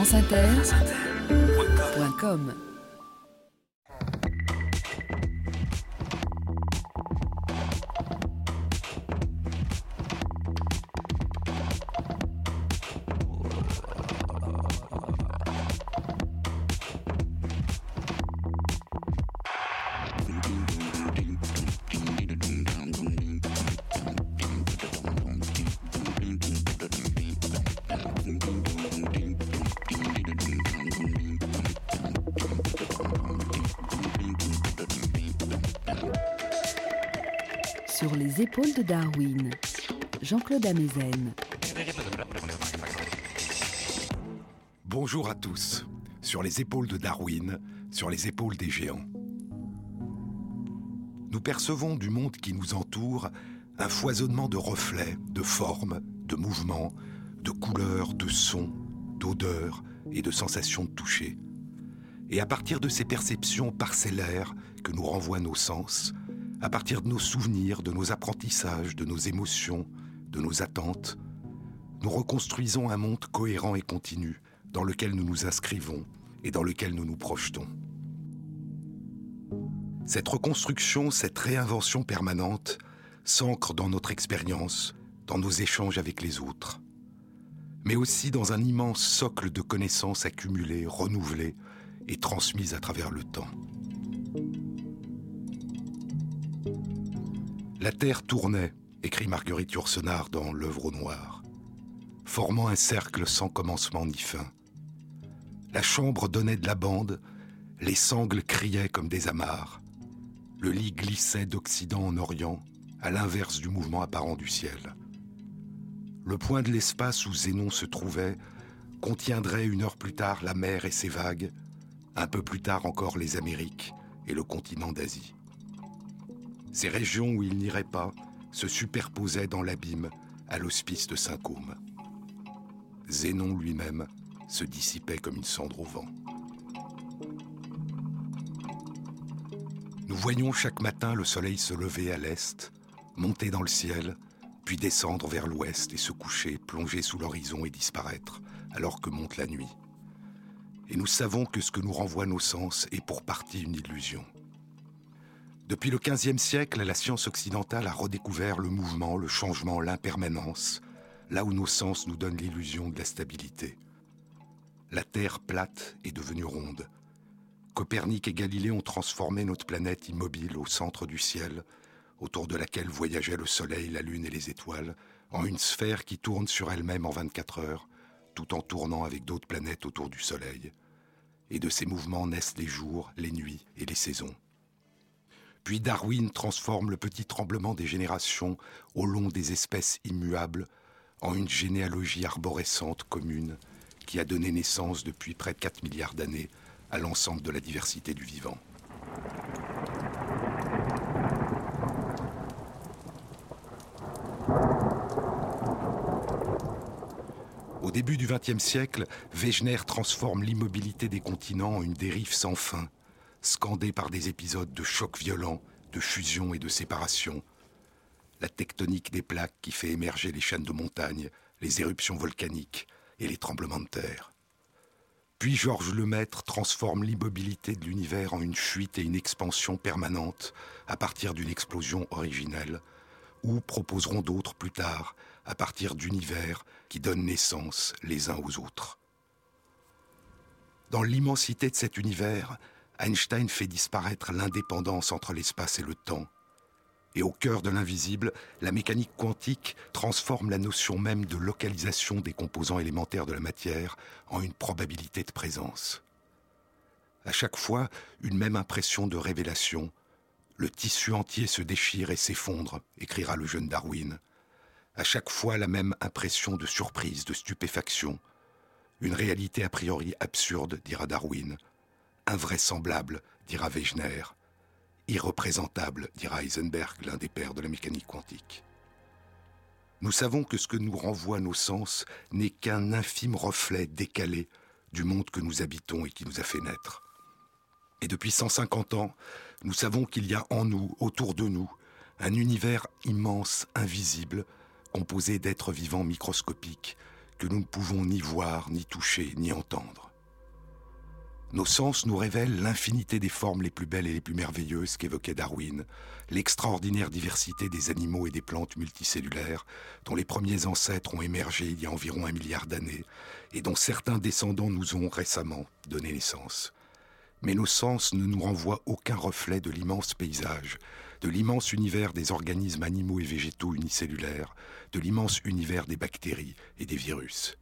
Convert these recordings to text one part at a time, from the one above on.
franceinter.com Sur les épaules de Darwin, Jean-Claude Amezen. Bonjour à tous. Sur les épaules de Darwin, sur les épaules des géants. Nous percevons du monde qui nous entoure un foisonnement de reflets, de formes, de mouvements, de couleurs, de sons, d'odeurs et de sensations de toucher. Et à partir de ces perceptions parcellaires que nous renvoient nos sens, à partir de nos souvenirs, de nos apprentissages, de nos émotions, de nos attentes, nous reconstruisons un monde cohérent et continu dans lequel nous nous inscrivons et dans lequel nous nous projetons. Cette reconstruction, cette réinvention permanente s'ancre dans notre expérience, dans nos échanges avec les autres, mais aussi dans un immense socle de connaissances accumulées, renouvelées et transmises à travers le temps. La Terre tournait, écrit Marguerite Yourcenar dans L'œuvre au noir, formant un cercle sans commencement ni fin. La chambre donnait de la bande, les sangles criaient comme des amarres. Le lit glissait d'Occident en Orient, à l'inverse du mouvement apparent du ciel. Le point de l'espace où Zénon se trouvait contiendrait une heure plus tard la mer et ses vagues, un peu plus tard encore les Amériques et le continent d'Asie. Ces régions où il n'irait pas se superposaient dans l'abîme à l'hospice de Saint-Côme. Zénon lui-même se dissipait comme une cendre au vent. Nous voyons chaque matin le soleil se lever à l'est, monter dans le ciel, puis descendre vers l'ouest et se coucher, plonger sous l'horizon et disparaître, alors que monte la nuit. Et nous savons que ce que nous renvoient nos sens est pour partie une illusion. Depuis le XVe siècle, la science occidentale a redécouvert le mouvement, le changement, l'impermanence, là où nos sens nous donnent l'illusion de la stabilité. La Terre plate est devenue ronde. Copernic et Galilée ont transformé notre planète immobile au centre du ciel, autour de laquelle voyageaient le Soleil, la Lune et les étoiles, en une sphère qui tourne sur elle-même en 24 heures, tout en tournant avec d'autres planètes autour du Soleil. Et de ces mouvements naissent les jours, les nuits et les saisons. Puis Darwin transforme le petit tremblement des générations au long des espèces immuables en une généalogie arborescente commune qui a donné naissance depuis près de 4 milliards d'années à l'ensemble de la diversité du vivant. Au début du XXe siècle, Wegener transforme l'immobilité des continents en une dérive sans fin, scandée par des épisodes de chocs violents, de fusion et de séparation. La tectonique des plaques qui fait émerger les chaînes de montagnes, les éruptions volcaniques et les tremblements de terre. Puis Georges Lemaître transforme l'immobilité de l'univers en une fuite et une expansion permanente à partir d'une explosion originelle, ou proposeront d'autres plus tard à partir d'univers qui donnent naissance les uns aux autres. Dans l'immensité de cet univers, Einstein fait disparaître l'indépendance entre l'espace et le temps. Et au cœur de l'invisible, la mécanique quantique transforme la notion même de localisation des composants élémentaires de la matière en une probabilité de présence. À chaque fois, une même impression de révélation. Le tissu entier se déchire et s'effondre, écrira le jeune Darwin. À chaque fois, la même impression de surprise, de stupéfaction. Une réalité a priori absurde, dira Darwin, Invraisemblable, dira Wegener. Irreprésentable, dira Heisenberg, l'un des pères de la mécanique quantique. Nous savons que ce que nous renvoient nos sens n'est qu'un infime reflet décalé du monde que nous habitons et qui nous a fait naître. Et depuis 150 ans, nous savons qu'il y a en nous, autour de nous, un univers immense, invisible, composé d'êtres vivants microscopiques, que nous ne pouvons ni voir, ni toucher, ni entendre. Nos sens nous révèlent l'infinité des formes les plus belles et les plus merveilleuses qu'évoquait Darwin, l'extraordinaire diversité des animaux et des plantes multicellulaires dont les premiers ancêtres ont émergé il y a environ un milliard d'années et dont certains descendants nous ont récemment donné naissance. Mais nos sens ne nous renvoient aucun reflet de l'immense paysage, de l'immense univers des organismes animaux et végétaux unicellulaires, de l'immense univers des bactéries et des virus.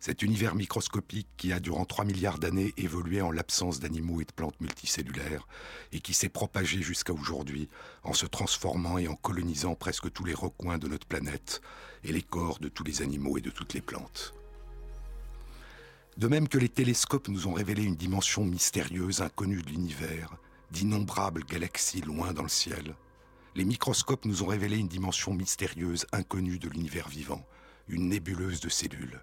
Cet univers microscopique qui a durant 3 milliards d'années évolué en l'absence d'animaux et de plantes multicellulaires et qui s'est propagé jusqu'à aujourd'hui en se transformant et en colonisant presque tous les recoins de notre planète et les corps de tous les animaux et de toutes les plantes. De même que les télescopes nous ont révélé une dimension mystérieuse inconnue de l'univers, d'innombrables galaxies loin dans le ciel, les microscopes nous ont révélé une dimension mystérieuse inconnue de l'univers vivant, une nébuleuse de cellules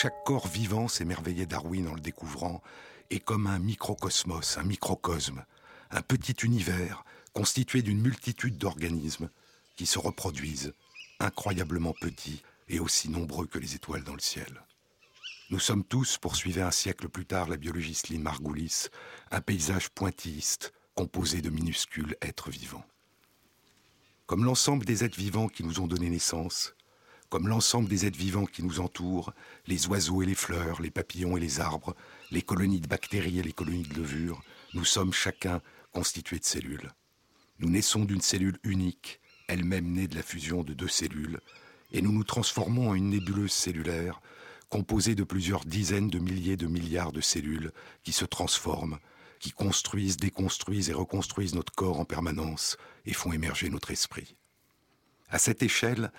Chaque corps vivant, s'émerveillait Darwin en le découvrant, est comme un microcosmos, un microcosme, un petit univers constitué d'une multitude d'organismes qui se reproduisent, incroyablement petits et aussi nombreux que les étoiles dans le ciel. Nous sommes tous, poursuivait un siècle plus tard la biologiste Lynn Margulis, un paysage pointilliste composé de minuscules êtres vivants. Comme l'ensemble des êtres vivants qui nous ont donné naissance, comme l'ensemble des êtres vivants qui nous entourent, les oiseaux et les fleurs, les papillons et les arbres, les colonies de bactéries et les colonies de levures, nous sommes chacun constitués de cellules. Nous naissons d'une cellule unique, elle-même née de la fusion de deux cellules, et nous nous transformons en une nébuleuse cellulaire composée de plusieurs dizaines de milliers de milliards de cellules qui se transforment, qui construisent, déconstruisent et reconstruisent notre corps en permanence et font émerger notre esprit. À cette échelle,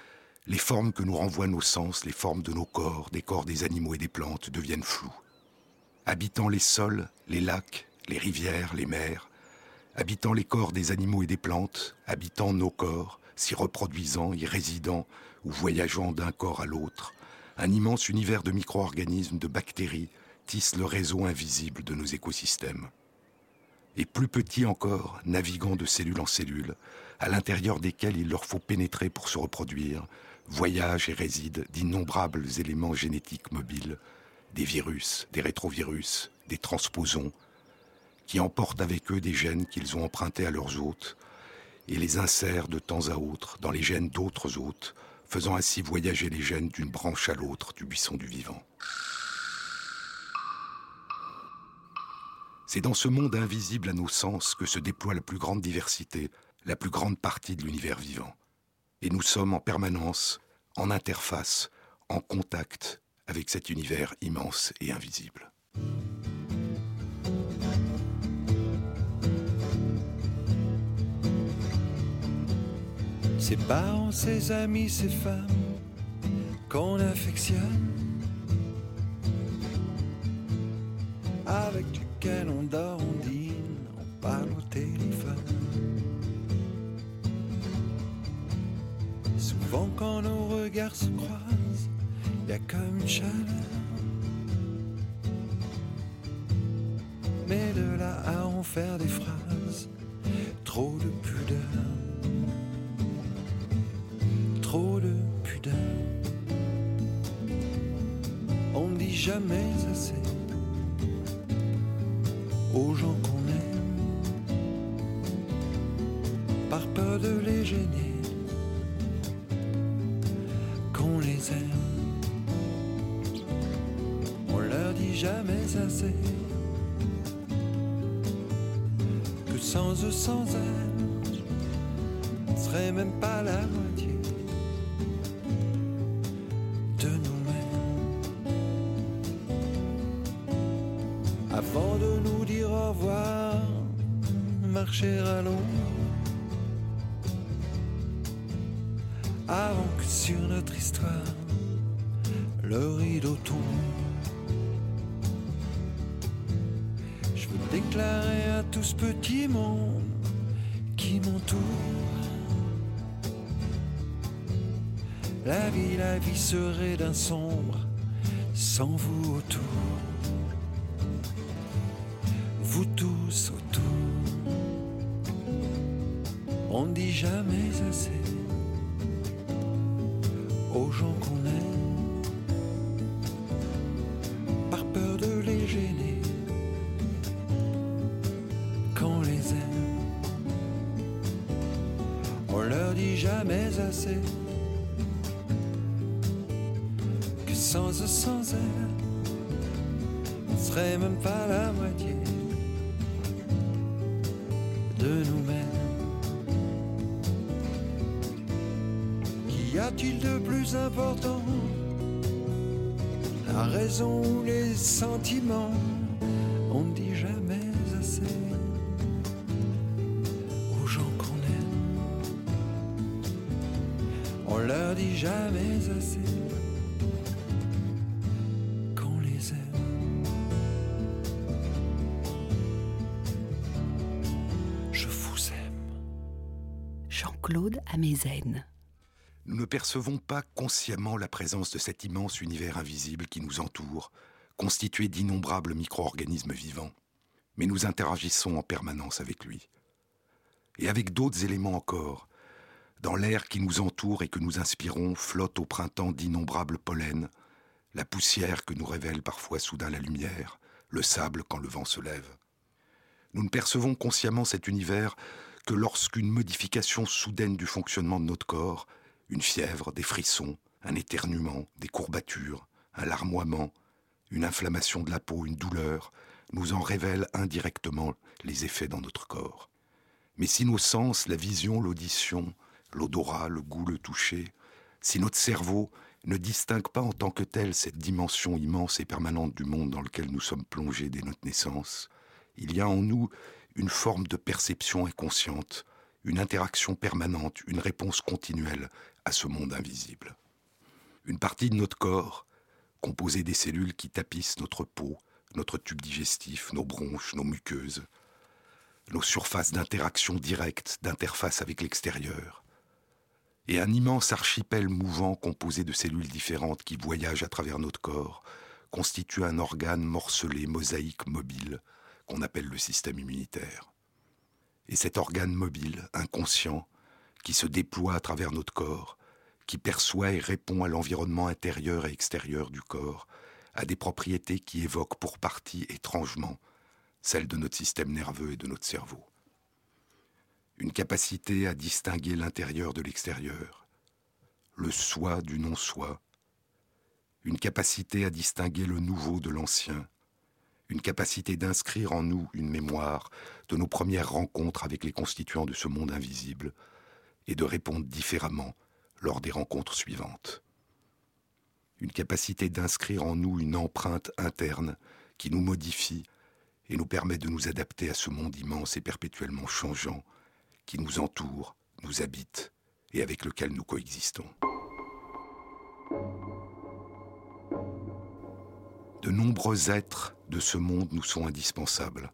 les formes que nous renvoient nos sens, les formes de nos corps, des corps des animaux et des plantes deviennent floues. Habitant les sols, les lacs, les rivières, les mers, habitant les corps des animaux et des plantes, habitant nos corps, s'y reproduisant, y résidant ou voyageant d'un corps à l'autre, un immense univers de micro-organismes, de bactéries, tisse le réseau invisible de nos écosystèmes. Et plus petits encore, naviguant de cellule en cellule, à l'intérieur desquels il leur faut pénétrer pour se reproduire, voyagent et résident d'innombrables éléments génétiques mobiles, des virus, des rétrovirus, des transposons, qui emportent avec eux des gènes qu'ils ont empruntés à leurs hôtes et les insèrent de temps à autre dans les gènes d'autres hôtes, faisant ainsi voyager les gènes d'une branche à l'autre du buisson du vivant. C'est dans ce monde invisible à nos sens que se déploie la plus grande diversité, la plus grande partie de l'univers vivant et nous sommes en permanence en interface, en contact avec cet univers immense et invisible. Ses parents, ses amis, ses femmes qu'on affectionne, avec lesquels on dort, on dîne, on parle au téléphone. Souvent quand nos regards se croisent, il y a comme une chaleur. Mais de là à en faire des phrases, trop de pudeur. Jamais assez que sans eux, sans elles, on serait même pas la moitié de nous-mêmes. Avant de nous dire au revoir, marcher à l'ombre avant que sur notre histoire tout ce petit monde qui m'entoure la vie, la vie serait d'un sombre sans vous autour. Que sans eux, sans elle, on serait même pas la moitié de nous-mêmes. Qu'y a-t-il de plus important? La raison ou les sentiments? On dit jamais assez qu'on les aime. Je vous aime. Jean-Claude Amezen. Nous ne percevons pas consciemment la présence de cet immense univers invisible qui nous entoure, constitué d'innombrables micro-organismes vivants, mais nous interagissons en permanence avec lui. Et avec d'autres éléments encore, dans l'air qui nous entoure et que nous inspirons flotte au printemps d'innombrables pollens, la poussière que nous révèle parfois soudain la lumière, le sable quand le vent se lève. Nous ne percevons consciemment cet univers que lorsqu'une modification soudaine du fonctionnement de notre corps, une fièvre, des frissons, un éternuement, des courbatures, un larmoiement, une inflammation de la peau, une douleur, nous en révèle indirectement les effets dans notre corps. Mais si nos sens, la vision, l'audition, l'odorat, le goût, le toucher, si notre cerveau ne distingue pas en tant que tel cette dimension immense et permanente du monde dans lequel nous sommes plongés dès notre naissance, il y a en nous une forme de perception inconsciente, une interaction permanente, une réponse continuelle à ce monde invisible. Une partie de notre corps, composée des cellules qui tapissent notre peau, notre tube digestif, nos bronches, nos muqueuses, nos surfaces d'interaction directe, d'interface avec l'extérieur, et un immense archipel mouvant composé de cellules différentes qui voyagent à travers notre corps, constitue un organe morcelé, mosaïque, mobile, qu'on appelle le système immunitaire. Et cet organe mobile, inconscient, qui se déploie à travers notre corps, qui perçoit et répond à l'environnement intérieur et extérieur du corps, a des propriétés qui évoquent pour partie étrangement celles de notre système nerveux et de notre cerveau. Une capacité à distinguer l'intérieur de l'extérieur, le soi du non-soi, une capacité à distinguer le nouveau de l'ancien, une capacité d'inscrire en nous une mémoire de nos premières rencontres avec les constituants de ce monde invisible et de répondre différemment lors des rencontres suivantes. Une capacité d'inscrire en nous une empreinte interne qui nous modifie et nous permet de nous adapter à ce monde immense et perpétuellement changeant qui nous entoure, nous habite et avec lequel nous coexistons. De nombreux êtres de ce monde nous sont indispensables.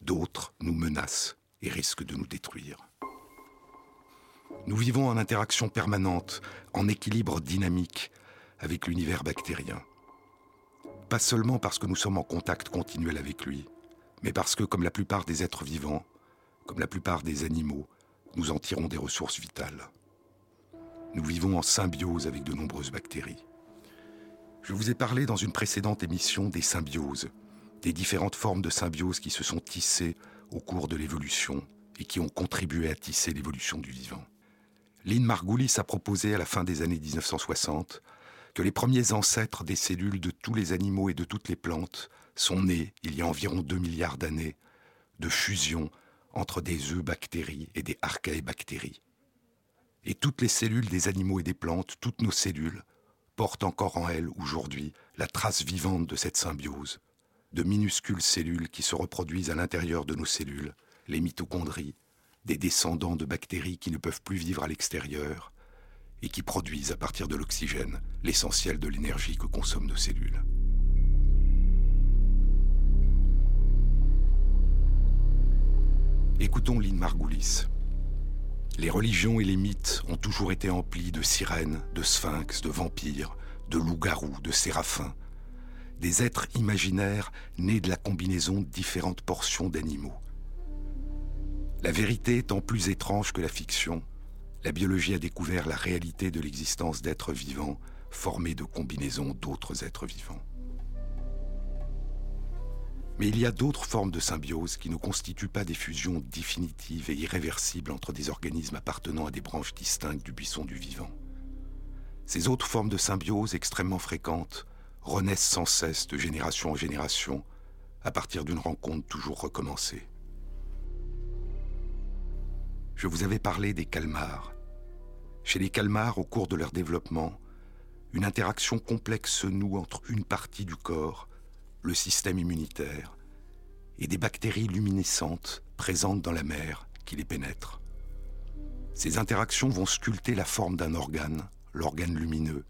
D'autres nous menacent et risquent de nous détruire. Nous vivons en interaction permanente, en équilibre dynamique avec l'univers bactérien. Pas seulement parce que nous sommes en contact continuel avec lui, mais parce que, comme la plupart des êtres vivants, comme la plupart des animaux, nous en tirons des ressources vitales. Nous vivons en symbiose avec de nombreuses bactéries. Je vous ai parlé dans une précédente émission des symbioses, des différentes formes de symbiose qui se sont tissées au cours de l'évolution et qui ont contribué à tisser l'évolution du vivant. Lynn Margulis a proposé à la fin des années 1960 que les premiers ancêtres des cellules de tous les animaux et de toutes les plantes sont nés, il y a environ 2 milliards d'années, de fusion entre des eubactéries et des archaébactéries. Et toutes les cellules des animaux et des plantes, toutes nos cellules, portent encore en elles aujourd'hui la trace vivante de cette symbiose, de minuscules cellules qui se reproduisent à l'intérieur de nos cellules, les mitochondries, des descendants de bactéries qui ne peuvent plus vivre à l'extérieur et qui produisent à partir de l'oxygène l'essentiel de l'énergie que consomment nos cellules. Écoutons Lynn Margulis. Les religions et les mythes ont toujours été emplis de sirènes, de sphinx, de vampires, de loups-garous, de séraphins, des êtres imaginaires nés de la combinaison de différentes portions d'animaux. La vérité étant plus étrange que la fiction, la biologie a découvert la réalité de l'existence d'êtres vivants formés de combinaisons d'autres êtres vivants. Mais il y a d'autres formes de symbiose qui ne constituent pas des fusions définitives et irréversibles entre des organismes appartenant à des branches distinctes du buisson du vivant. Ces autres formes de symbiose extrêmement fréquentes renaissent sans cesse de génération en génération à partir d'une rencontre toujours recommencée. Je vous avais parlé des calmars. Chez les calmars, au cours de leur développement, une interaction complexe se noue entre une partie du corps, le système immunitaire, et des bactéries luminescentes présentes dans la mer qui les pénètrent. Ces interactions vont sculpter la forme d'un organe, l'organe lumineux,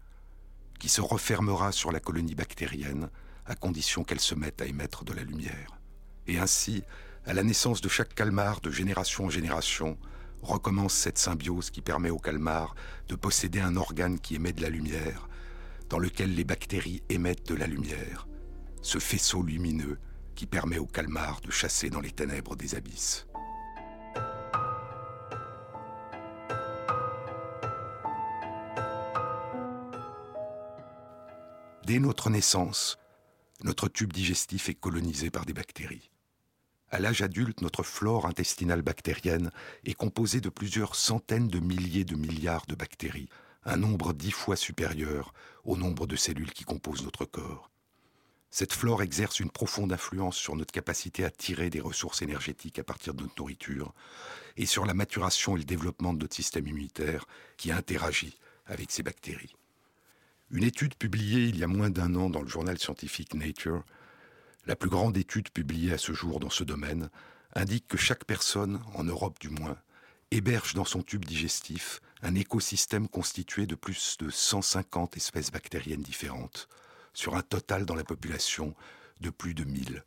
qui se refermera sur la colonie bactérienne à condition qu'elle se mette à émettre de la lumière. Et ainsi, à la naissance de chaque calmar, de génération en génération, recommence cette symbiose qui permet au calmar de posséder un organe qui émet de la lumière, dans lequel les bactéries émettent de la lumière, ce faisceau lumineux qui permet au calmar de chasser dans les ténèbres des abysses. Dès notre naissance, notre tube digestif est colonisé par des bactéries. À l'âge adulte, notre flore intestinale bactérienne est composée de plusieurs centaines de milliers de milliards de bactéries, un nombre dix fois supérieur au nombre de cellules qui composent notre corps. Cette flore exerce une profonde influence sur notre capacité à tirer des ressources énergétiques à partir de notre nourriture et sur la maturation et le développement de notre système immunitaire qui interagit avec ces bactéries. Une étude publiée il y a moins d'un an dans le journal scientifique Nature, la plus grande étude publiée à ce jour dans ce domaine, indique que chaque personne, en Europe du moins, héberge dans son tube digestif un écosystème constitué de plus de 150 espèces bactériennes différentes, sur un total dans la population de plus de 1000.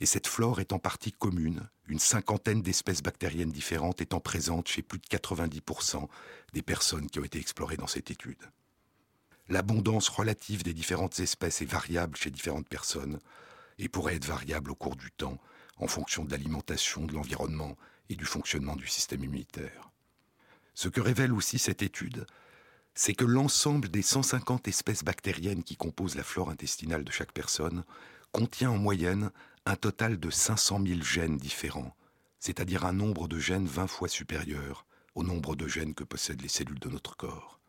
Et cette flore est en partie commune, une cinquantaine d'espèces bactériennes différentes étant présentes chez plus de 90% des personnes qui ont été explorées dans cette étude. L'abondance relative des différentes espèces est variable chez différentes personnes et pourrait être variable au cours du temps en fonction de l'alimentation, de l'environnement et du fonctionnement du système immunitaire. Ce que révèle aussi cette étude, c'est que l'ensemble des 150 espèces bactériennes qui composent la flore intestinale de chaque personne contient en moyenne un total de 500 000 gènes différents, c'est-à-dire un nombre de gènes 20 fois supérieur au nombre de gènes que possèdent les cellules de notre corps.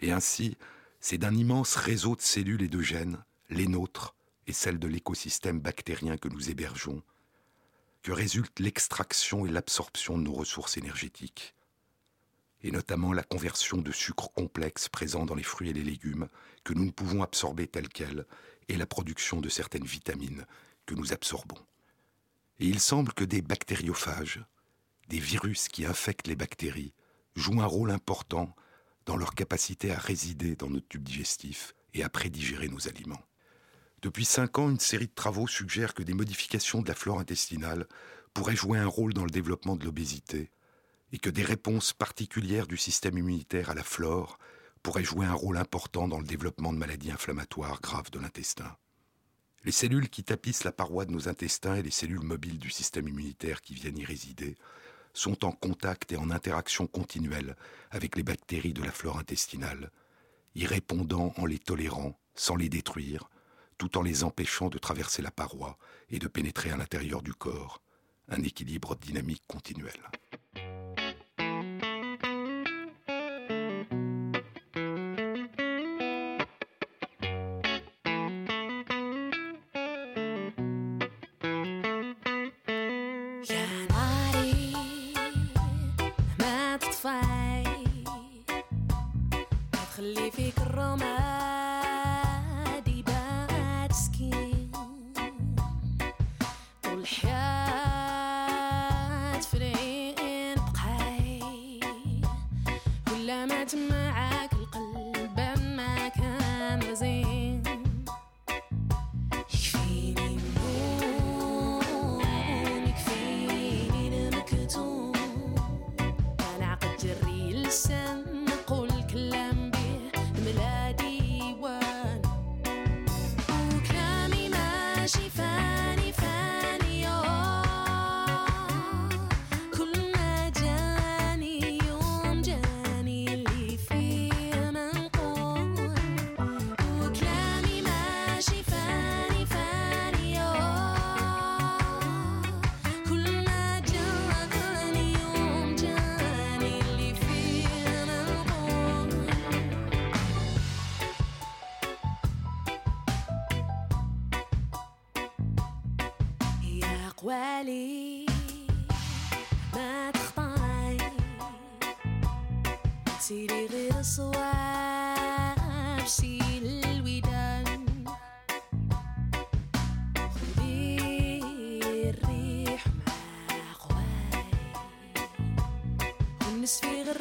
Et ainsi, c'est d'un immense réseau de cellules et de gènes, les nôtres et celles de l'écosystème bactérien que nous hébergeons, que résulte l'extraction et l'absorption de nos ressources énergétiques, et notamment la conversion de sucres complexes présents dans les fruits et les légumes que nous ne pouvons absorber tels quels, et la production de certaines vitamines que nous absorbons. Et il semble que des bactériophages, des virus qui infectent les bactéries, jouent un rôle important dans leur capacité à résider dans notre tube digestif et à prédigérer nos aliments. Depuis cinq ans, une série de travaux suggère que des modifications de la flore intestinale pourraient jouer un rôle dans le développement de l'obésité et que des réponses particulières du système immunitaire à la flore pourraient jouer un rôle important dans le développement de maladies inflammatoires graves de l'intestin. Les cellules qui tapissent la paroi de nos intestins et les cellules mobiles du système immunitaire qui viennent y résider sont en contact et en interaction continuelle avec les bactéries de la flore intestinale, y répondant en les tolérant, sans les détruire, tout en les empêchant de traverser la paroi et de pénétrer à l'intérieur du corps, un équilibre dynamique continuel.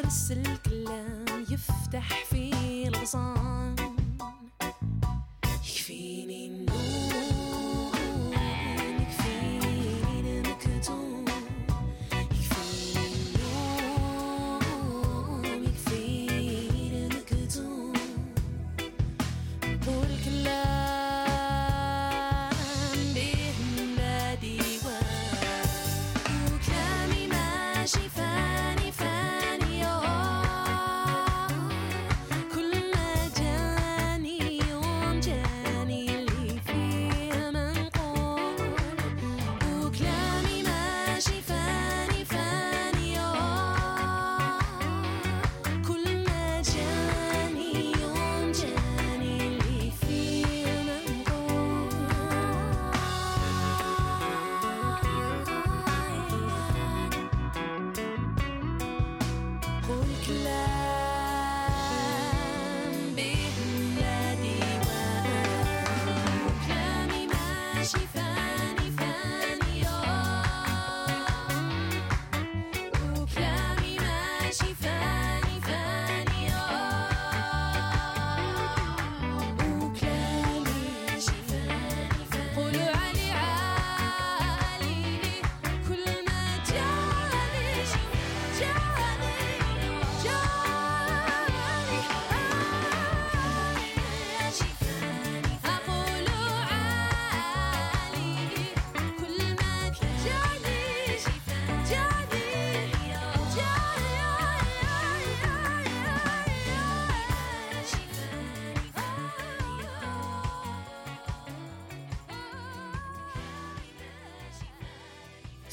نفس الكلام يفتح فيه الغصان.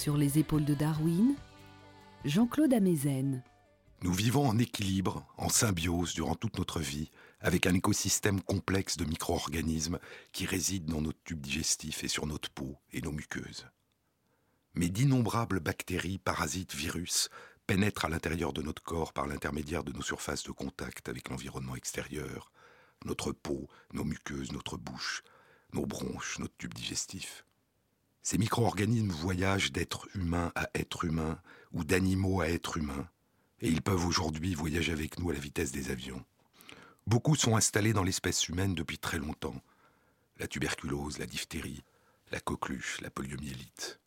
Sur les épaules de Darwin, Jean-Claude Amezen. Nous vivons en équilibre, en symbiose durant toute notre vie, avec un écosystème complexe de micro-organismes qui résident dans notre tube digestif et sur notre peau et nos muqueuses. Mais d'innombrables bactéries, parasites, virus pénètrent à l'intérieur de notre corps par l'intermédiaire de nos surfaces de contact avec l'environnement extérieur, notre peau, nos muqueuses, notre bouche, nos bronches, notre tube digestif. Ces micro-organismes voyagent d'être humain à être humain ou d'animaux à être humains, et ils peuvent aujourd'hui voyager avec nous à la vitesse des avions. Beaucoup sont installés dans l'espèce humaine depuis très longtemps. La tuberculose, la diphtérie, la coqueluche, la poliomyélite.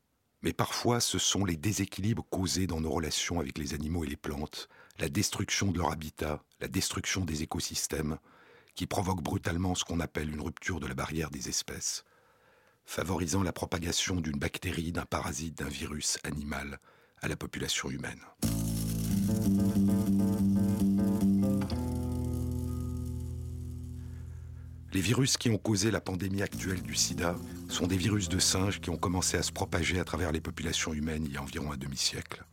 Mais parfois, ce sont les déséquilibres causés dans nos relations avec les animaux et les plantes, la destruction de leur habitat, la destruction des écosystèmes, qui provoquent brutalement ce qu'on appelle une rupture de la barrière des espèces, favorisant la propagation d'une bactérie, d'un parasite, d'un virus animal à la population humaine. Les virus qui ont causé la pandémie actuelle du sida sont des virus de singes qui ont commencé à se propager à travers les populations humaines il y a environ un demi-siècle.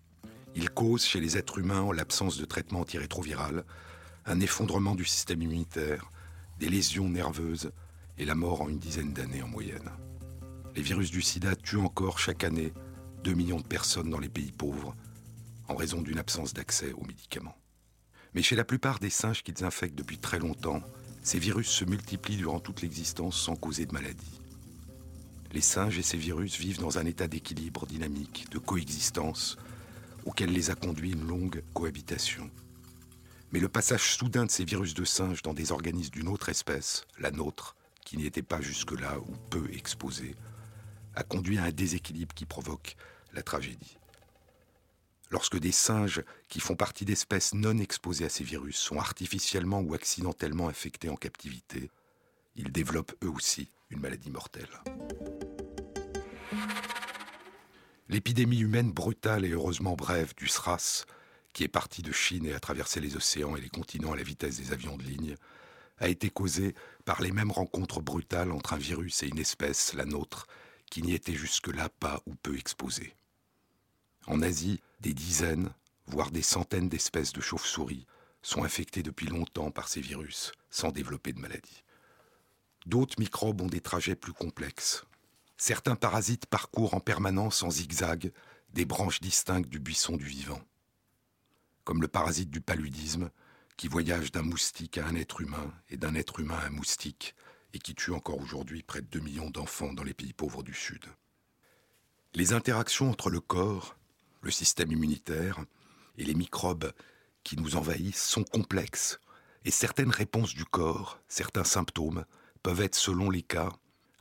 Ils causent chez les êtres humains, en l'absence de traitement antirétroviral, un effondrement du système immunitaire, des lésions nerveuses et la mort en une dizaine d'années en moyenne. Les virus du sida tuent encore chaque année 2 millions de personnes dans les pays pauvres en raison d'une absence d'accès aux médicaments. Mais chez la plupart des singes qu'ils infectent depuis très longtemps, ces virus se multiplient durant toute l'existence sans causer de maladie. Les singes et ces virus vivent dans un état d'équilibre dynamique, de coexistence, auquel les a conduits une longue cohabitation. Mais le passage soudain de ces virus de singes dans des organismes d'une autre espèce, la nôtre, qui n'y était pas jusque-là ou peu exposée, a conduit à un déséquilibre qui provoque la tragédie. Lorsque des singes qui font partie d'espèces non exposées à ces virus sont artificiellement ou accidentellement infectés en captivité, ils développent eux aussi une maladie mortelle. L'épidémie humaine brutale et heureusement brève du SRAS, qui est partie de Chine et a traversé les océans et les continents à la vitesse des avions de ligne, a été causée par les mêmes rencontres brutales entre un virus et une espèce, la nôtre, qui n'y était jusque-là pas ou peu exposée. En Asie, des dizaines, voire des centaines d'espèces de chauves-souris sont infectées depuis longtemps par ces virus, sans développer de maladie. D'autres microbes ont des trajets plus complexes. Certains parasites parcourent en permanence en zigzag des branches distinctes du buisson du vivant. Comme le parasite du paludisme, qui voyage d'un moustique à un être humain et d'un être humain à un moustique, et qui tue encore aujourd'hui près de 2 millions d'enfants dans les pays pauvres du Sud. Les interactions entre le corps, le système immunitaire et les microbes qui nous envahissent sont complexes, et certaines réponses du corps, certains symptômes, peuvent être, selon les cas,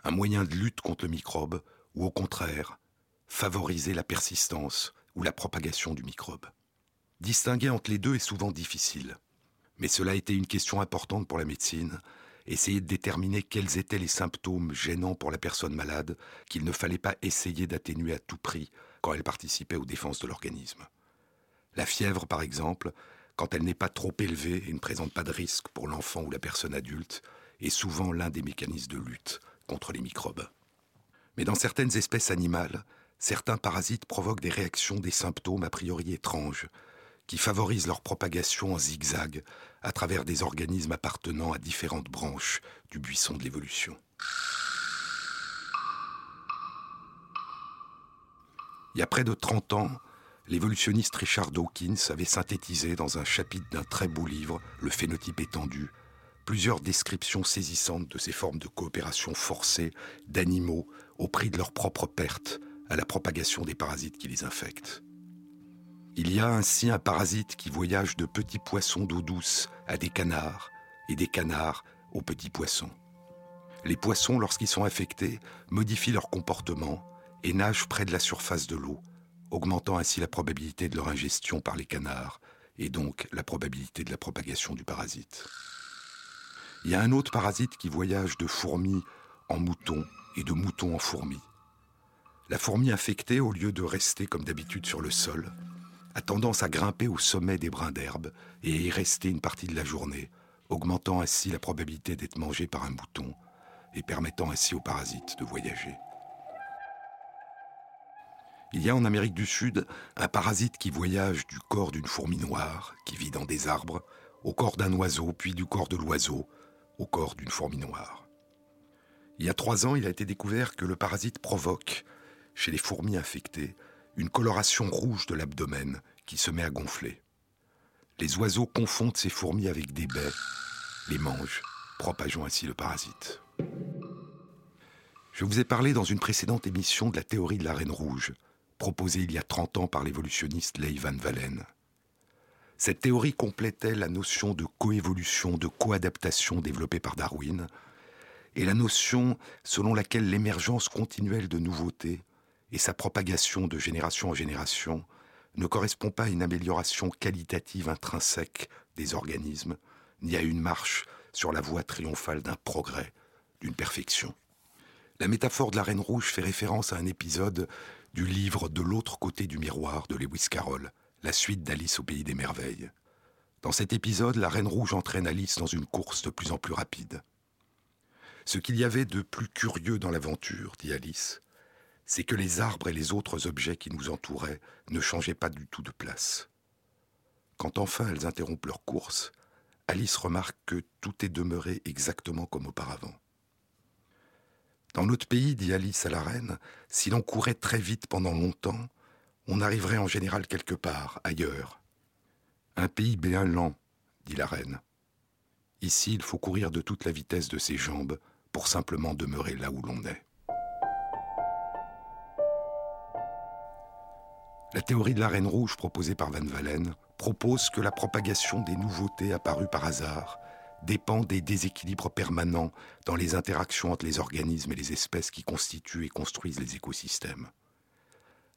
un moyen de lutte contre le microbe, ou au contraire, favoriser la persistance ou la propagation du microbe. Distinguer entre les deux est souvent difficile, mais cela a été une question importante pour la médecine, essayer de déterminer quels étaient les symptômes gênants pour la personne malade qu'il ne fallait pas essayer d'atténuer à tout prix quand elle participait aux défenses de l'organisme. La fièvre, par exemple, quand elle n'est pas trop élevée et ne présente pas de risque pour l'enfant ou la personne adulte, est souvent l'un des mécanismes de lutte contre les microbes. Mais dans certaines espèces animales, certains parasites provoquent des réactions, des symptômes a priori étranges, qui favorisent leur propagation en zigzag à travers des organismes appartenant à différentes branches du buisson de l'évolution. Il y a près de 30 ans, l'évolutionniste Richard Dawkins avait synthétisé dans un chapitre d'un très beau livre, Le phénotype étendu, plusieurs descriptions saisissantes de ces formes de coopération forcée d'animaux au prix de leur propre perte à la propagation des parasites qui les infectent. Il y a ainsi un parasite qui voyage de petits poissons d'eau douce à des canards et des canards aux petits poissons. Les poissons, lorsqu'ils sont infectés, modifient leur comportement et nagent près de la surface de l'eau, augmentant ainsi la probabilité de leur ingestion par les canards et donc la probabilité de la propagation du parasite. Il y a un autre parasite qui voyage de fourmis en moutons et de moutons en fourmis. La fourmi infectée, au lieu de rester comme d'habitude sur le sol, a tendance à grimper au sommet des brins d'herbe et à y rester une partie de la journée, augmentant ainsi la probabilité d'être mangé par un mouton et permettant ainsi aux parasites de voyager. Il y a en Amérique du Sud un parasite qui voyage du corps d'une fourmi noire qui vit dans des arbres, au corps d'un oiseau, puis du corps de l'oiseau, au corps d'une fourmi noire. Il y a trois ans, il a été découvert que le parasite provoque, chez les fourmis infectées, une coloration rouge de l'abdomen qui se met à gonfler. Les oiseaux confondent ces fourmis avec des baies, les mangent, propageant ainsi le parasite. Je vous ai parlé dans une précédente émission de la théorie de la reine rouge, proposée il y a 30 ans par l'évolutionniste Leigh Van Valen. Cette théorie complétait la notion de coévolution, de coadaptation développée par Darwin, et la notion selon laquelle l'émergence continuelle de nouveautés et sa propagation de génération en génération ne correspond pas à une amélioration qualitative intrinsèque des organismes, ni à une marche sur la voie triomphale d'un progrès, d'une perfection. La métaphore de la Reine Rouge fait référence à un épisode du livre De l'autre côté du miroir de Lewis Carroll, la suite d'Alice au pays des merveilles. Dans cet épisode, la Reine Rouge entraîne Alice dans une course de plus en plus rapide. Ce qu'il y avait de plus curieux dans l'aventure, dit Alice, c'est que les arbres et les autres objets qui nous entouraient ne changeaient pas du tout de place. Quand enfin elles interrompent leur course, Alice remarque que tout est demeuré exactement comme auparavant. Dans notre pays, dit Alice à la reine, si l'on courait très vite pendant longtemps, on arriverait en général quelque part, ailleurs. Un pays bien lent, dit la reine. Ici, il faut courir de toute la vitesse de ses jambes pour simplement demeurer là où l'on est. La théorie de la reine rouge proposée par Van Valen propose que la propagation des nouveautés apparues par hasard dépend des déséquilibres permanents dans les interactions entre les organismes et les espèces qui constituent et construisent les écosystèmes.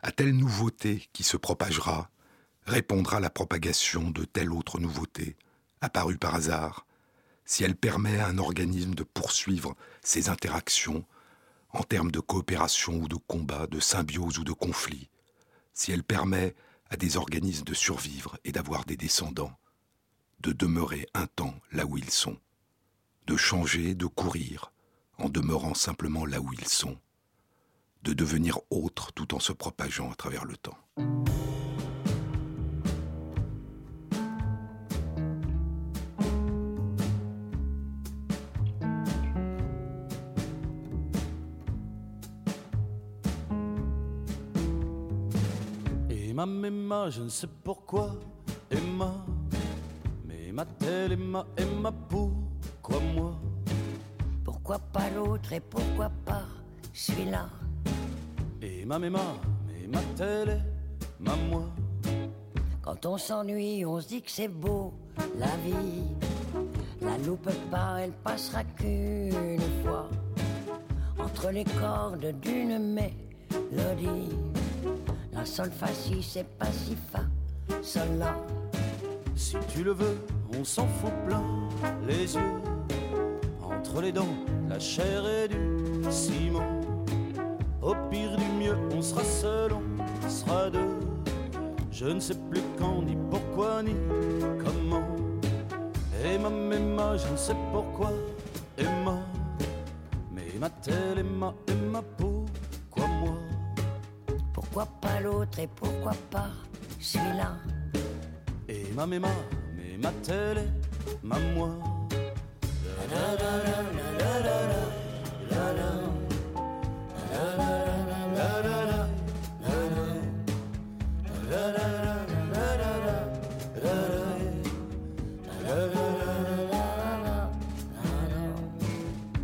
À telle nouveauté qui se propagera, répondra la propagation de telle autre nouveauté, apparue par hasard, si elle permet à un organisme de poursuivre ses interactions en termes de coopération ou de combat, de symbiose ou de conflit, si elle permet à des organismes de survivre et d'avoir des descendants, de demeurer un temps là où ils sont, de changer, de courir, en demeurant simplement là où ils sont, de devenir autres tout en se propageant à travers le temps. Emma, Emma, je ne sais pourquoi, Emma, mais m'a-t-elle Emma, Emma, pourquoi moi? Pourquoi pas l'autre et pourquoi pas celui-là? Emma, Emma, mais m'a-t-elle Emma, moi? Quand on s'ennuie, on se dit que c'est beau, la vie. La loupe pas, elle passera qu'une fois. Entre les cordes d'une mélodie. Sol fa c'est pas si fa, sol la. Si tu le veux, on s'en fout plein les yeux. Entre les dents, la chair et du ciment. Au pire du mieux, on sera seul, on sera deux. Je ne sais plus quand, ni pourquoi, ni comment. Emma, Emma, je ne sais pourquoi, et pourquoi pas? Celui-là Emma, Emma, mais m'a-t-elle Emma, moi.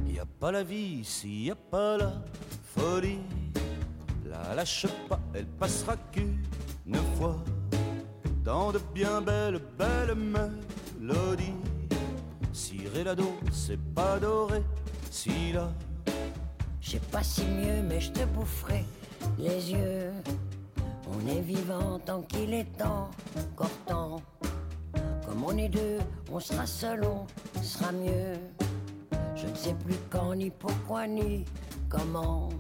Y a pas la vie s'il y a pas la folie. La lâche pas, elle passera qu'une fois dans de bien belles, belles mélodies. Si la do, c'est pas doré, si la Je sais pas si mieux, mais je te boufferai les yeux. On est vivant tant qu'il est encore temps. Comme on est deux, on sera seul, on sera mieux. Je ne sais plus quand, ni pourquoi, ni comment.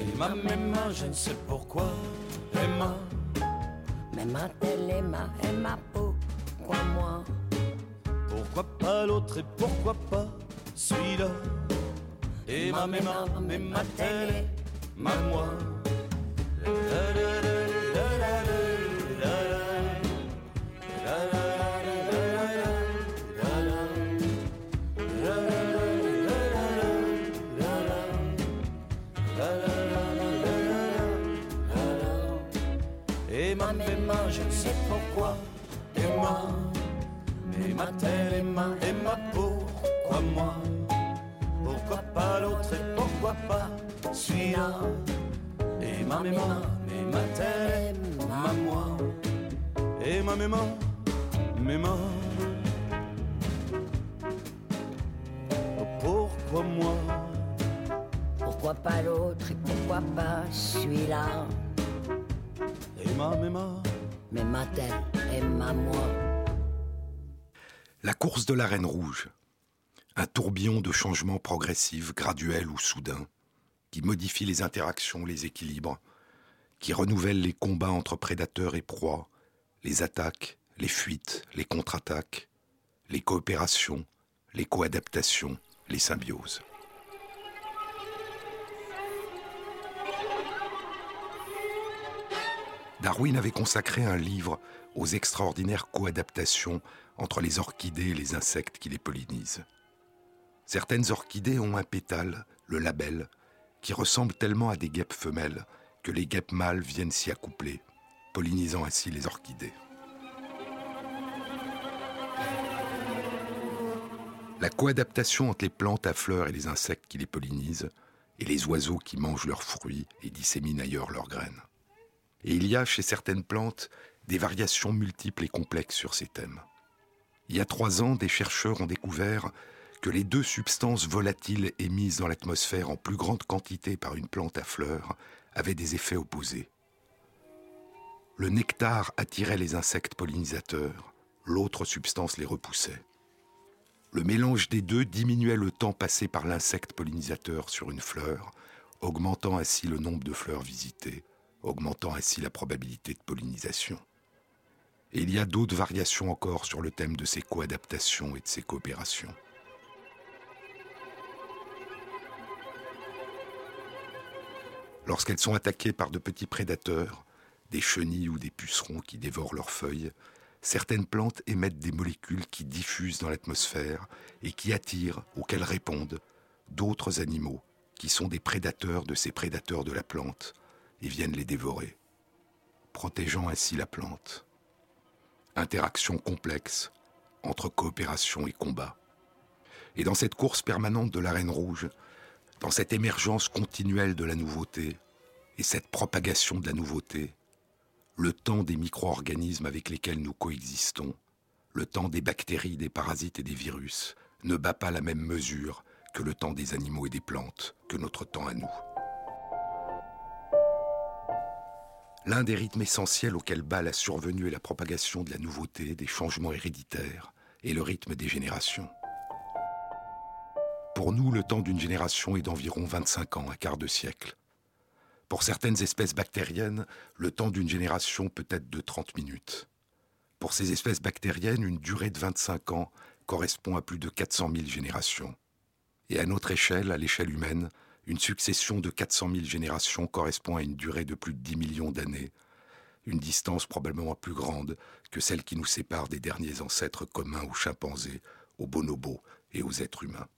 Emma, Emma, je ne sais pourquoi, Emma. Mais ma telle et ma, et ma peau, quoi moi? Pourquoi pas l'autre et pourquoi pas celui-là? Emma, Emma, mais ma telle, de la Reine Rouge. Un tourbillon de changements progressifs, graduels ou soudains, qui modifie les interactions, les équilibres, qui renouvelle les combats entre prédateurs et proies, les attaques, les fuites, les contre-attaques, les coopérations, les coadaptations, les symbioses. Darwin avait consacré un livre aux extraordinaires coadaptations entre les orchidées et les insectes qui les pollinisent. Certaines orchidées ont un pétale, le labelle, qui ressemble tellement à des guêpes femelles que les guêpes mâles viennent s'y accoupler, pollinisant ainsi les orchidées. La coadaptation entre les plantes à fleurs et les insectes qui les pollinisent, et les oiseaux qui mangent leurs fruits et disséminent ailleurs leurs graines. Et il y a chez certaines plantes des variations multiples et complexes sur ces thèmes. Il y a trois ans, des chercheurs ont découvert que les deux substances volatiles émises dans l'atmosphère en plus grande quantité par une plante à fleurs avaient des effets opposés. Le nectar attirait les insectes pollinisateurs, l'autre substance les repoussait. Le mélange des deux diminuait le temps passé par l'insecte pollinisateur sur une fleur, augmentant ainsi le nombre de fleurs visitées, augmentant ainsi la probabilité de pollinisation. Et il y a d'autres variations encore sur le thème de ces coadaptations et de ces coopérations. Lorsqu'elles sont attaquées par de petits prédateurs, des chenilles ou des pucerons qui dévorent leurs feuilles, certaines plantes émettent des molécules qui diffusent dans l'atmosphère et qui attirent, auxquelles répondent, d'autres animaux qui sont des prédateurs de ces prédateurs de la plante et viennent les dévorer. protégeant ainsi la plante. Interaction complexe entre coopération et combat. Et dans cette course permanente de la Reine Rouge, dans cette émergence continuelle de la nouveauté et cette propagation de la nouveauté, le temps des micro-organismes avec lesquels nous coexistons, le temps des bactéries, des parasites et des virus, ne bat pas la même mesure que le temps des animaux et des plantes, que notre temps à nous. L'un des rythmes essentiels auxquels bat la survenue et la propagation de la nouveauté, des changements héréditaires, est le rythme des générations. Pour nous, le temps d'une génération est d'environ 25 ans, un quart de siècle. Pour certaines espèces bactériennes, le temps d'une génération peut être de 30 minutes. Pour ces espèces bactériennes, une durée de 25 ans correspond à plus de 400 000 générations. Et à notre échelle, à l'échelle humaine, une succession de 400 000 générations correspond à une durée de plus de 10 millions d'années, une distance probablement plus grande que celle qui nous sépare des derniers ancêtres communs aux chimpanzés, aux bonobos et aux êtres humains.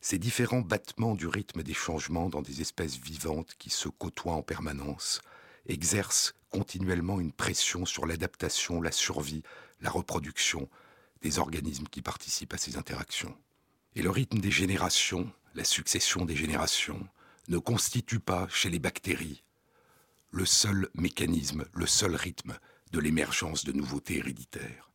Ces différents battements du rythme des changements dans des espèces vivantes qui se côtoient en permanence exercent continuellement une pression sur l'adaptation, la survie, la reproduction des organismes qui participent à ces interactions. Et le rythme des générations, la succession des générations, ne constitue pas, chez les bactéries, le seul mécanisme, le seul rythme de l'émergence de nouveautés héréditaires.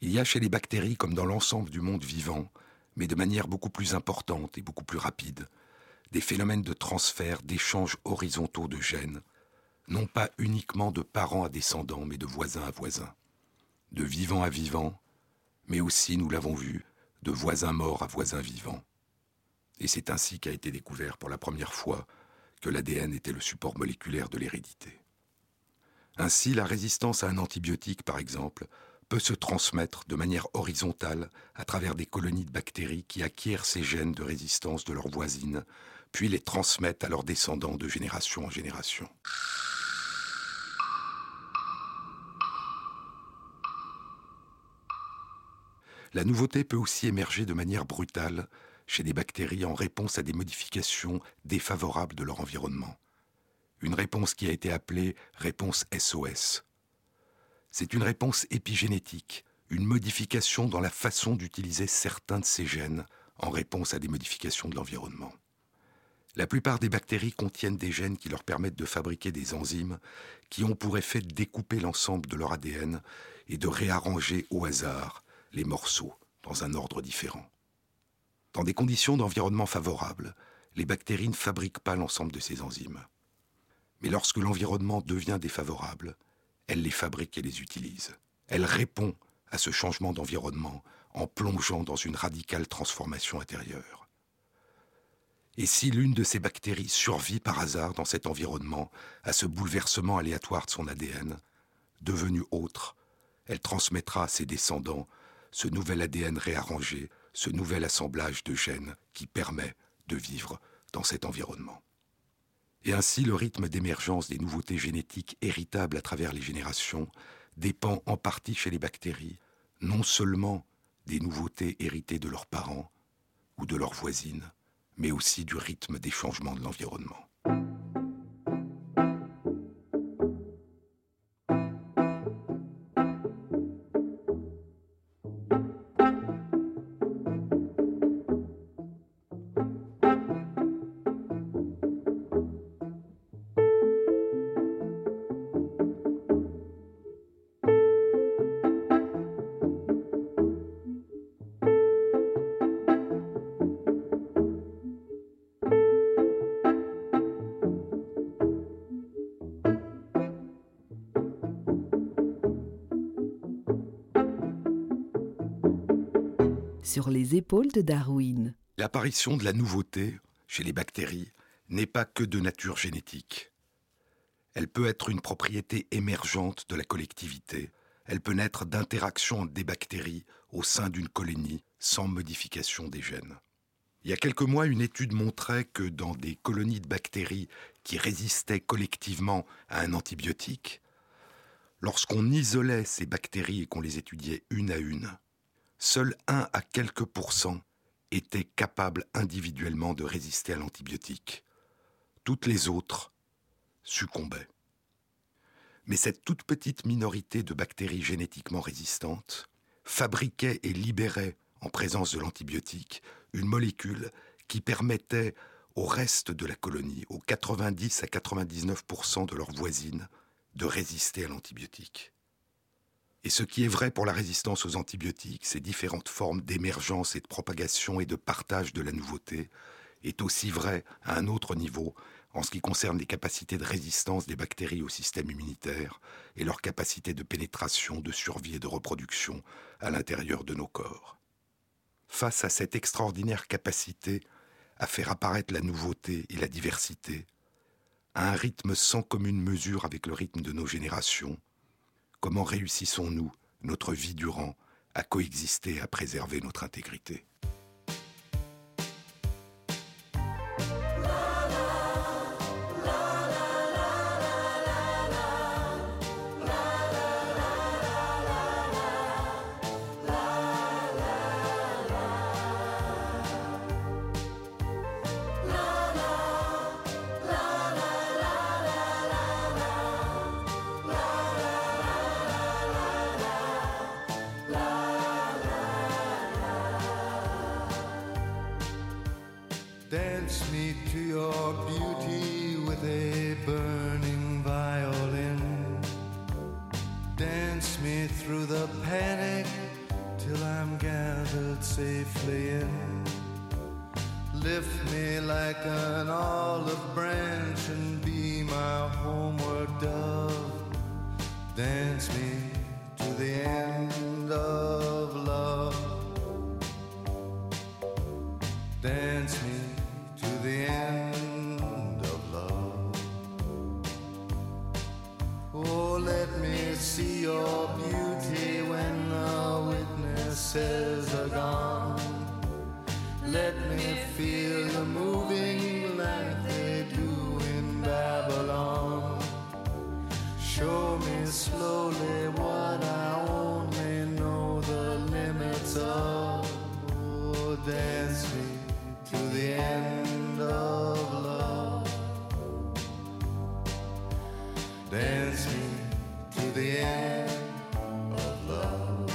Il y a chez les bactéries, comme dans l'ensemble du monde vivant, mais de manière beaucoup plus importante et beaucoup plus rapide, des phénomènes de transfert, d'échanges horizontaux de gènes, non pas uniquement de parents à descendants, mais de voisins à voisins, de vivant à vivant, mais aussi, nous l'avons vu, de voisins morts à voisins vivants. Et c'est ainsi qu'a été découvert pour la première fois que l'ADN était le support moléculaire de l'hérédité. Ainsi, la résistance à un antibiotique, par exemple, peut se transmettre de manière horizontale à travers des colonies de bactéries qui acquièrent ces gènes de résistance de leurs voisines, puis les transmettent à leurs descendants de génération en génération. La nouveauté peut aussi émerger de manière brutale chez des bactéries en réponse à des modifications défavorables de leur environnement. Une réponse qui a été appelée réponse SOS, c'est une réponse épigénétique, une modification dans la façon d'utiliser certains de ces gènes en réponse à des modifications de l'environnement. La plupart des bactéries contiennent des gènes qui leur permettent de fabriquer des enzymes qui ont pour effet de découper l'ensemble de leur ADN et de réarranger au hasard les morceaux dans un ordre différent. Dans des conditions d'environnement favorables, les bactéries ne fabriquent pas l'ensemble de ces enzymes. Mais lorsque l'environnement devient défavorable, elle les fabrique et les utilise. Elle répond à ce changement d'environnement en plongeant dans une radicale transformation intérieure. Et si l'une de ces bactéries survit par hasard dans cet environnement à ce bouleversement aléatoire de son ADN, devenu autre, elle transmettra à ses descendants ce nouvel ADN réarrangé, ce nouvel assemblage de gènes qui permet de vivre dans cet environnement. Et ainsi, le rythme d'émergence des nouveautés génétiques héritables à travers les générations dépend en partie chez les bactéries, non seulement des nouveautés héritées de leurs parents ou de leurs voisines, mais aussi du rythme des changements de l'environnement. Sur les épaules de Darwin. L'apparition de la nouveauté chez les bactéries n'est pas que de nature génétique. Elle peut être une propriété émergente de la collectivité. Elle peut naître d'interactions des bactéries au sein d'une colonie sans modification des gènes. Il y a quelques mois, une étude montrait que dans des colonies de bactéries qui résistaient collectivement à un antibiotique, lorsqu'on isolait ces bactéries et qu'on les étudiait une à une, seul 1 à quelques pourcents étaient capables individuellement de résister à l'antibiotique. Toutes les autres succombaient. Mais cette toute petite minorité de bactéries génétiquement résistantes fabriquait et libérait, en présence de l'antibiotique, une molécule qui permettait au reste de la colonie, aux 90 à 99% de leurs voisines, de résister à l'antibiotique. Et ce qui est vrai pour la résistance aux antibiotiques, ces différentes formes d'émergence et de propagation et de partage de la nouveauté, est aussi vrai à un autre niveau en ce qui concerne les capacités de résistance des bactéries au système immunitaire et leur capacité de pénétration, de survie et de reproduction à l'intérieur de nos corps. Face à cette extraordinaire capacité à faire apparaître la nouveauté et la diversité, à un rythme sans commune mesure avec le rythme de nos générations, comment réussissons-nous, notre vie durant, à coexister, à préserver notre intégrité? the end of love.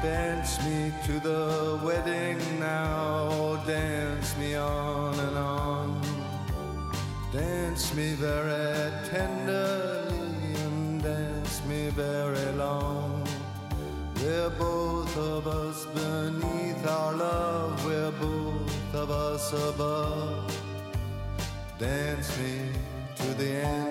Dance me to the wedding now, dance me on and on. Dance me very tender very long. We're both of us beneath our love, we're both of us above. Dance me to the end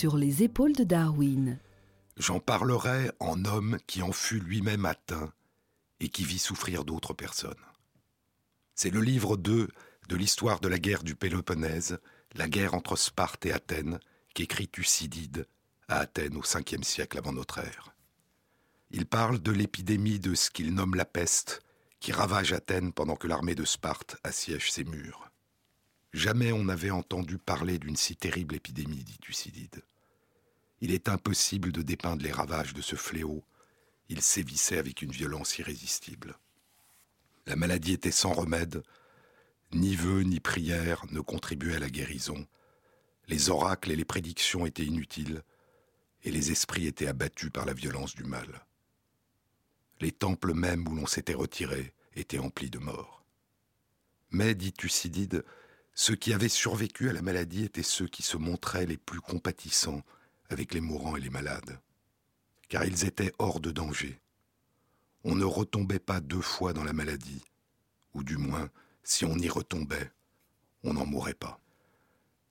Sur les épaules de Darwin, J'en parlerai en homme qui en fut lui-même atteint et qui vit souffrir d'autres personnes. C'est le livre 2 de l'histoire de la guerre du Péloponnèse, la guerre entre Sparte et Athènes, qu'écrit Thucydide à Athènes au 5e siècle avant notre ère. Il parle de l'épidémie de ce qu'il nomme la peste, qui ravage Athènes pendant que l'armée de Sparte assiège ses murs. Jamais on n'avait entendu parler d'une si terrible épidémie, dit Thucydide. Il est impossible de dépeindre les ravages de ce fléau. Il sévissait avec une violence irrésistible. La maladie était sans remède. Ni vœux ni prières ne contribuaient à la guérison. Les oracles et les prédictions étaient inutiles, et les esprits étaient abattus par la violence du mal. Les temples mêmes où l'on s'était retiré étaient emplis de morts. Mais, dit Thucydide, ceux qui avaient survécu à la maladie étaient ceux qui se montraient les plus compatissants avec les mourants et les malades, car ils étaient hors de danger. On ne retombait pas deux fois dans la maladie, ou du moins, si on y retombait, on n'en mourrait pas.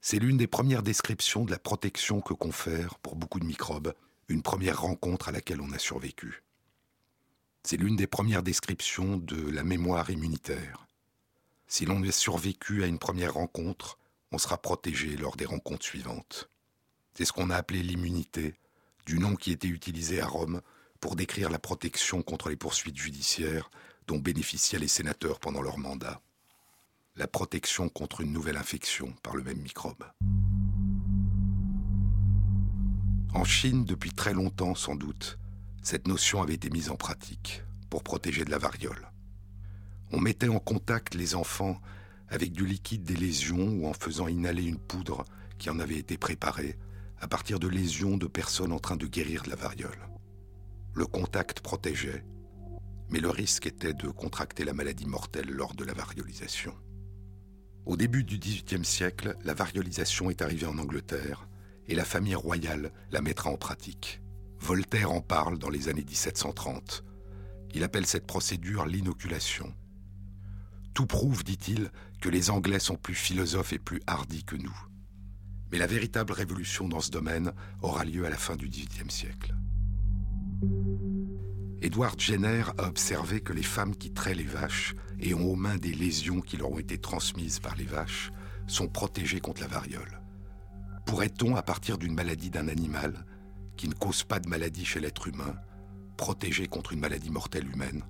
C'est l'une des premières descriptions de la protection que confère, pour beaucoup de microbes, une première rencontre à laquelle on a survécu. C'est l'une des premières descriptions de la mémoire immunitaire. Si l'on a survécu à une première rencontre, on sera protégé lors des rencontres suivantes. C'est ce qu'on a appelé l'immunité, du nom qui était utilisé à Rome pour décrire la protection contre les poursuites judiciaires dont bénéficiaient les sénateurs pendant leur mandat. La protection contre une nouvelle infection par le même microbe. En Chine, depuis très longtemps sans doute, cette notion avait été mise en pratique pour protéger de la variole. On mettait en contact les enfants avec du liquide des lésions ou en faisant inhaler une poudre qui en avait été préparée à partir de lésions de personnes en train de guérir de la variole. Le contact protégeait, mais le risque était de contracter la maladie mortelle lors de la variolisation. Au début du XVIIIe siècle, la variolisation est arrivée en Angleterre et la famille royale la mettra en pratique. Voltaire en parle dans les années 1730. Il appelle cette procédure l'inoculation. Tout prouve, dit-il, que les Anglais sont plus philosophes et plus hardis que nous. Mais la véritable révolution dans ce domaine aura lieu à la fin du XVIIIe siècle. Edward Jenner a observé que les femmes qui traient les vaches et ont aux mains des lésions qui leur ont été transmises par les vaches sont protégées contre la variole. Pourrait-on, à partir d'une maladie d'un animal, qui ne cause pas de maladie chez l'être humain, protéger contre une maladie mortelle humaine?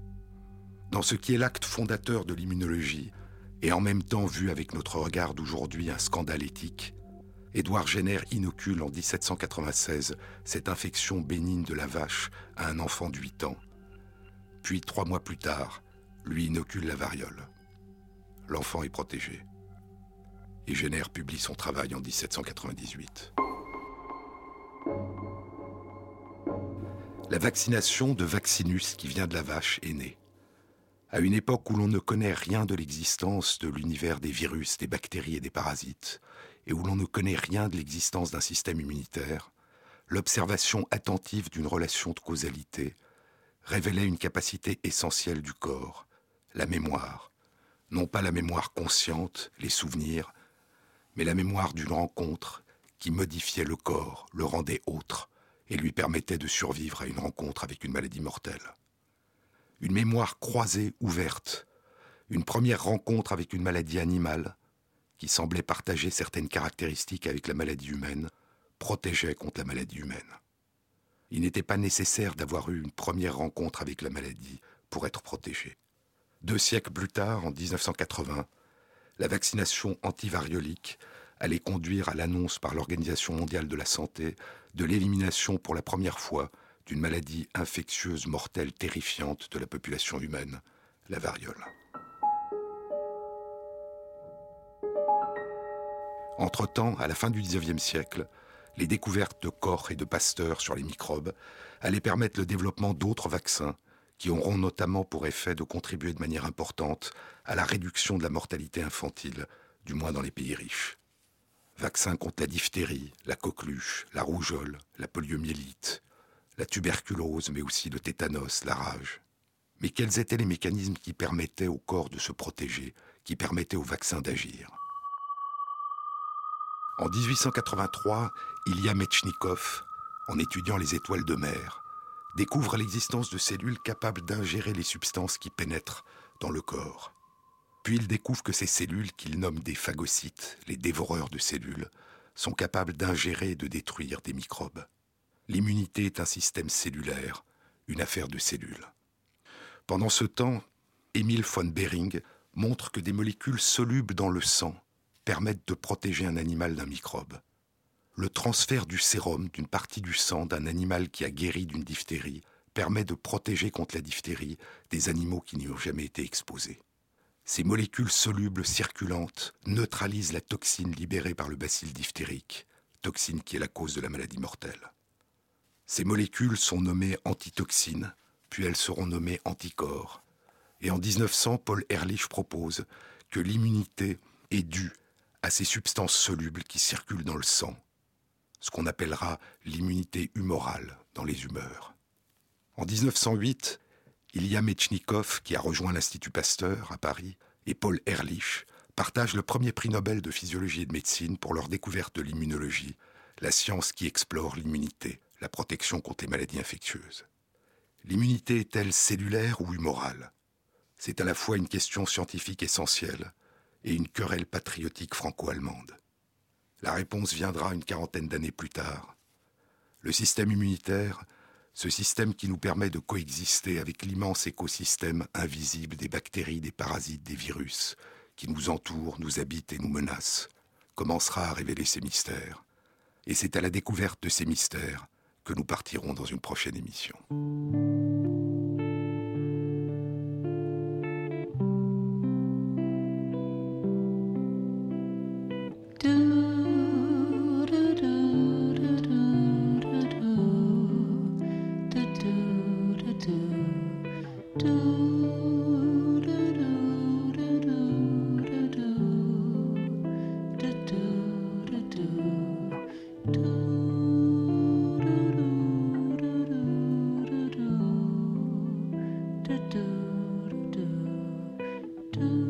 Dans ce qui est l'acte fondateur de l'immunologie, et en même temps vu avec notre regard d'aujourd'hui un scandale éthique, Édouard Jenner inocule en 1796 cette infection bénigne de la vache à un enfant de 8 ans. Puis, trois mois plus tard, lui inocule la variole. L'enfant est protégé. Et Jenner publie son travail en 1798. La vaccination de Vaccinus, qui vient de la vache, est née. À une époque où l'on ne connaît rien de l'existence de l'univers des virus, des bactéries et des parasites, et où l'on ne connaît rien de l'existence d'un système immunitaire, l'observation attentive d'une relation de causalité révélait une capacité essentielle du corps, la mémoire, non pas la mémoire consciente, les souvenirs, mais la mémoire d'une rencontre qui modifiait le corps, le rendait autre, et lui permettait de survivre à une rencontre avec une maladie mortelle. Une mémoire croisée, ouverte, une première rencontre avec une maladie animale, qui semblait partager certaines caractéristiques avec la maladie humaine, protégeait contre la maladie humaine. Il n'était pas nécessaire d'avoir eu une première rencontre avec la maladie pour être protégé. Deux siècles plus tard, en 1980, la vaccination antivariolique allait conduire à l'annonce par l'Organisation mondiale de la santé de l'élimination pour la première fois d'une maladie infectieuse mortelle terrifiante de la population humaine, la variole. Entre-temps, à la fin du XIXe siècle, les découvertes de Koch et de Pasteur sur les microbes allaient permettre le développement d'autres vaccins qui auront notamment pour effet de contribuer de manière importante à la réduction de la mortalité infantile, du moins dans les pays riches. Vaccins contre la diphtérie, la coqueluche, la rougeole, la poliomyélite, la tuberculose, mais aussi le tétanos, la rage. Mais quels étaient les mécanismes qui permettaient au corps de se protéger, qui permettaient aux vaccins d'agir? En 1883, Ilya Metchnikov, en étudiant les étoiles de mer, découvre l'existence de cellules capables d'ingérer les substances qui pénètrent dans le corps. Puis il découvre que ces cellules, qu'il nomme des phagocytes, les dévoreurs de cellules, sont capables d'ingérer et de détruire des microbes. L'immunité est un système cellulaire, une affaire de cellules. Pendant ce temps, Emil von Behring montre que des molécules solubles dans le sang permettent de protéger un animal d'un microbe. Le transfert du sérum d'une partie du sang d'un animal qui a guéri d'une diphtérie permet de protéger contre la diphtérie des animaux qui n'y ont jamais été exposés. Ces molécules solubles circulantes neutralisent la toxine libérée par le bacille diphtérique, toxine qui est la cause de la maladie mortelle. Ces molécules sont nommées antitoxines, puis elles seront nommées anticorps. Et en 1900, Paul Ehrlich propose que l'immunité est due à ces substances solubles qui circulent dans le sang, ce qu'on appellera l'immunité humorale dans les humeurs. En 1908, Ilya Metchnikov, qui a rejoint l'Institut Pasteur à Paris, et Paul Ehrlich partagent le premier prix Nobel de physiologie et de médecine pour leur découverte de l'immunologie, la science qui explore l'immunité, la protection contre les maladies infectieuses. L'immunité est-elle cellulaire ou humorale? C'est à la fois une question scientifique essentielle et une querelle patriotique franco-allemande. La réponse viendra une quarantaine d'années plus tard. Le système immunitaire ce système qui nous permet de coexister avec l'immense écosystème invisible des bactéries, des parasites, des virus, qui nous entourent, nous habitent et nous menacent, commencera à révéler ses mystères. Et c'est à la découverte de ces mystères que nous partirons dans une prochaine émission. Cette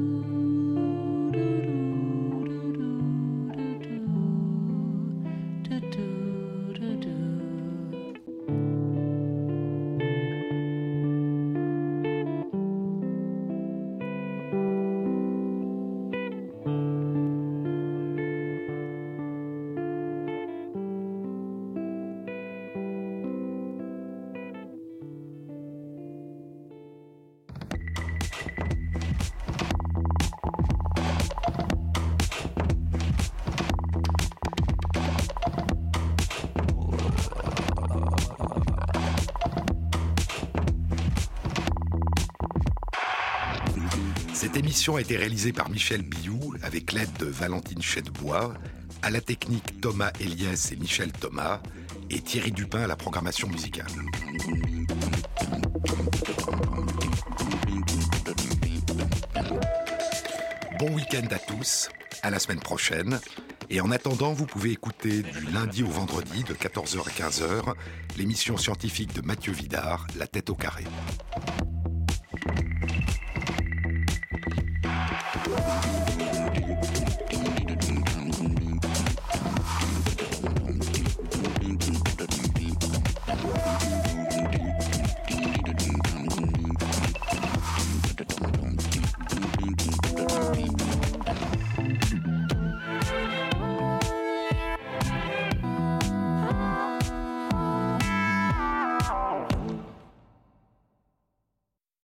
émission a été réalisée par Michel Biou avec l'aide de Valentine Chedebois, à la technique Thomas Eliès et Michel Thomas, et Thierry Dupin à la programmation musicale. Bon week-end à tous, à la semaine prochaine. Et en attendant, vous pouvez écouter du lundi au vendredi de 14h à 15h l'émission scientifique de Mathieu Vidard, La tête au carré.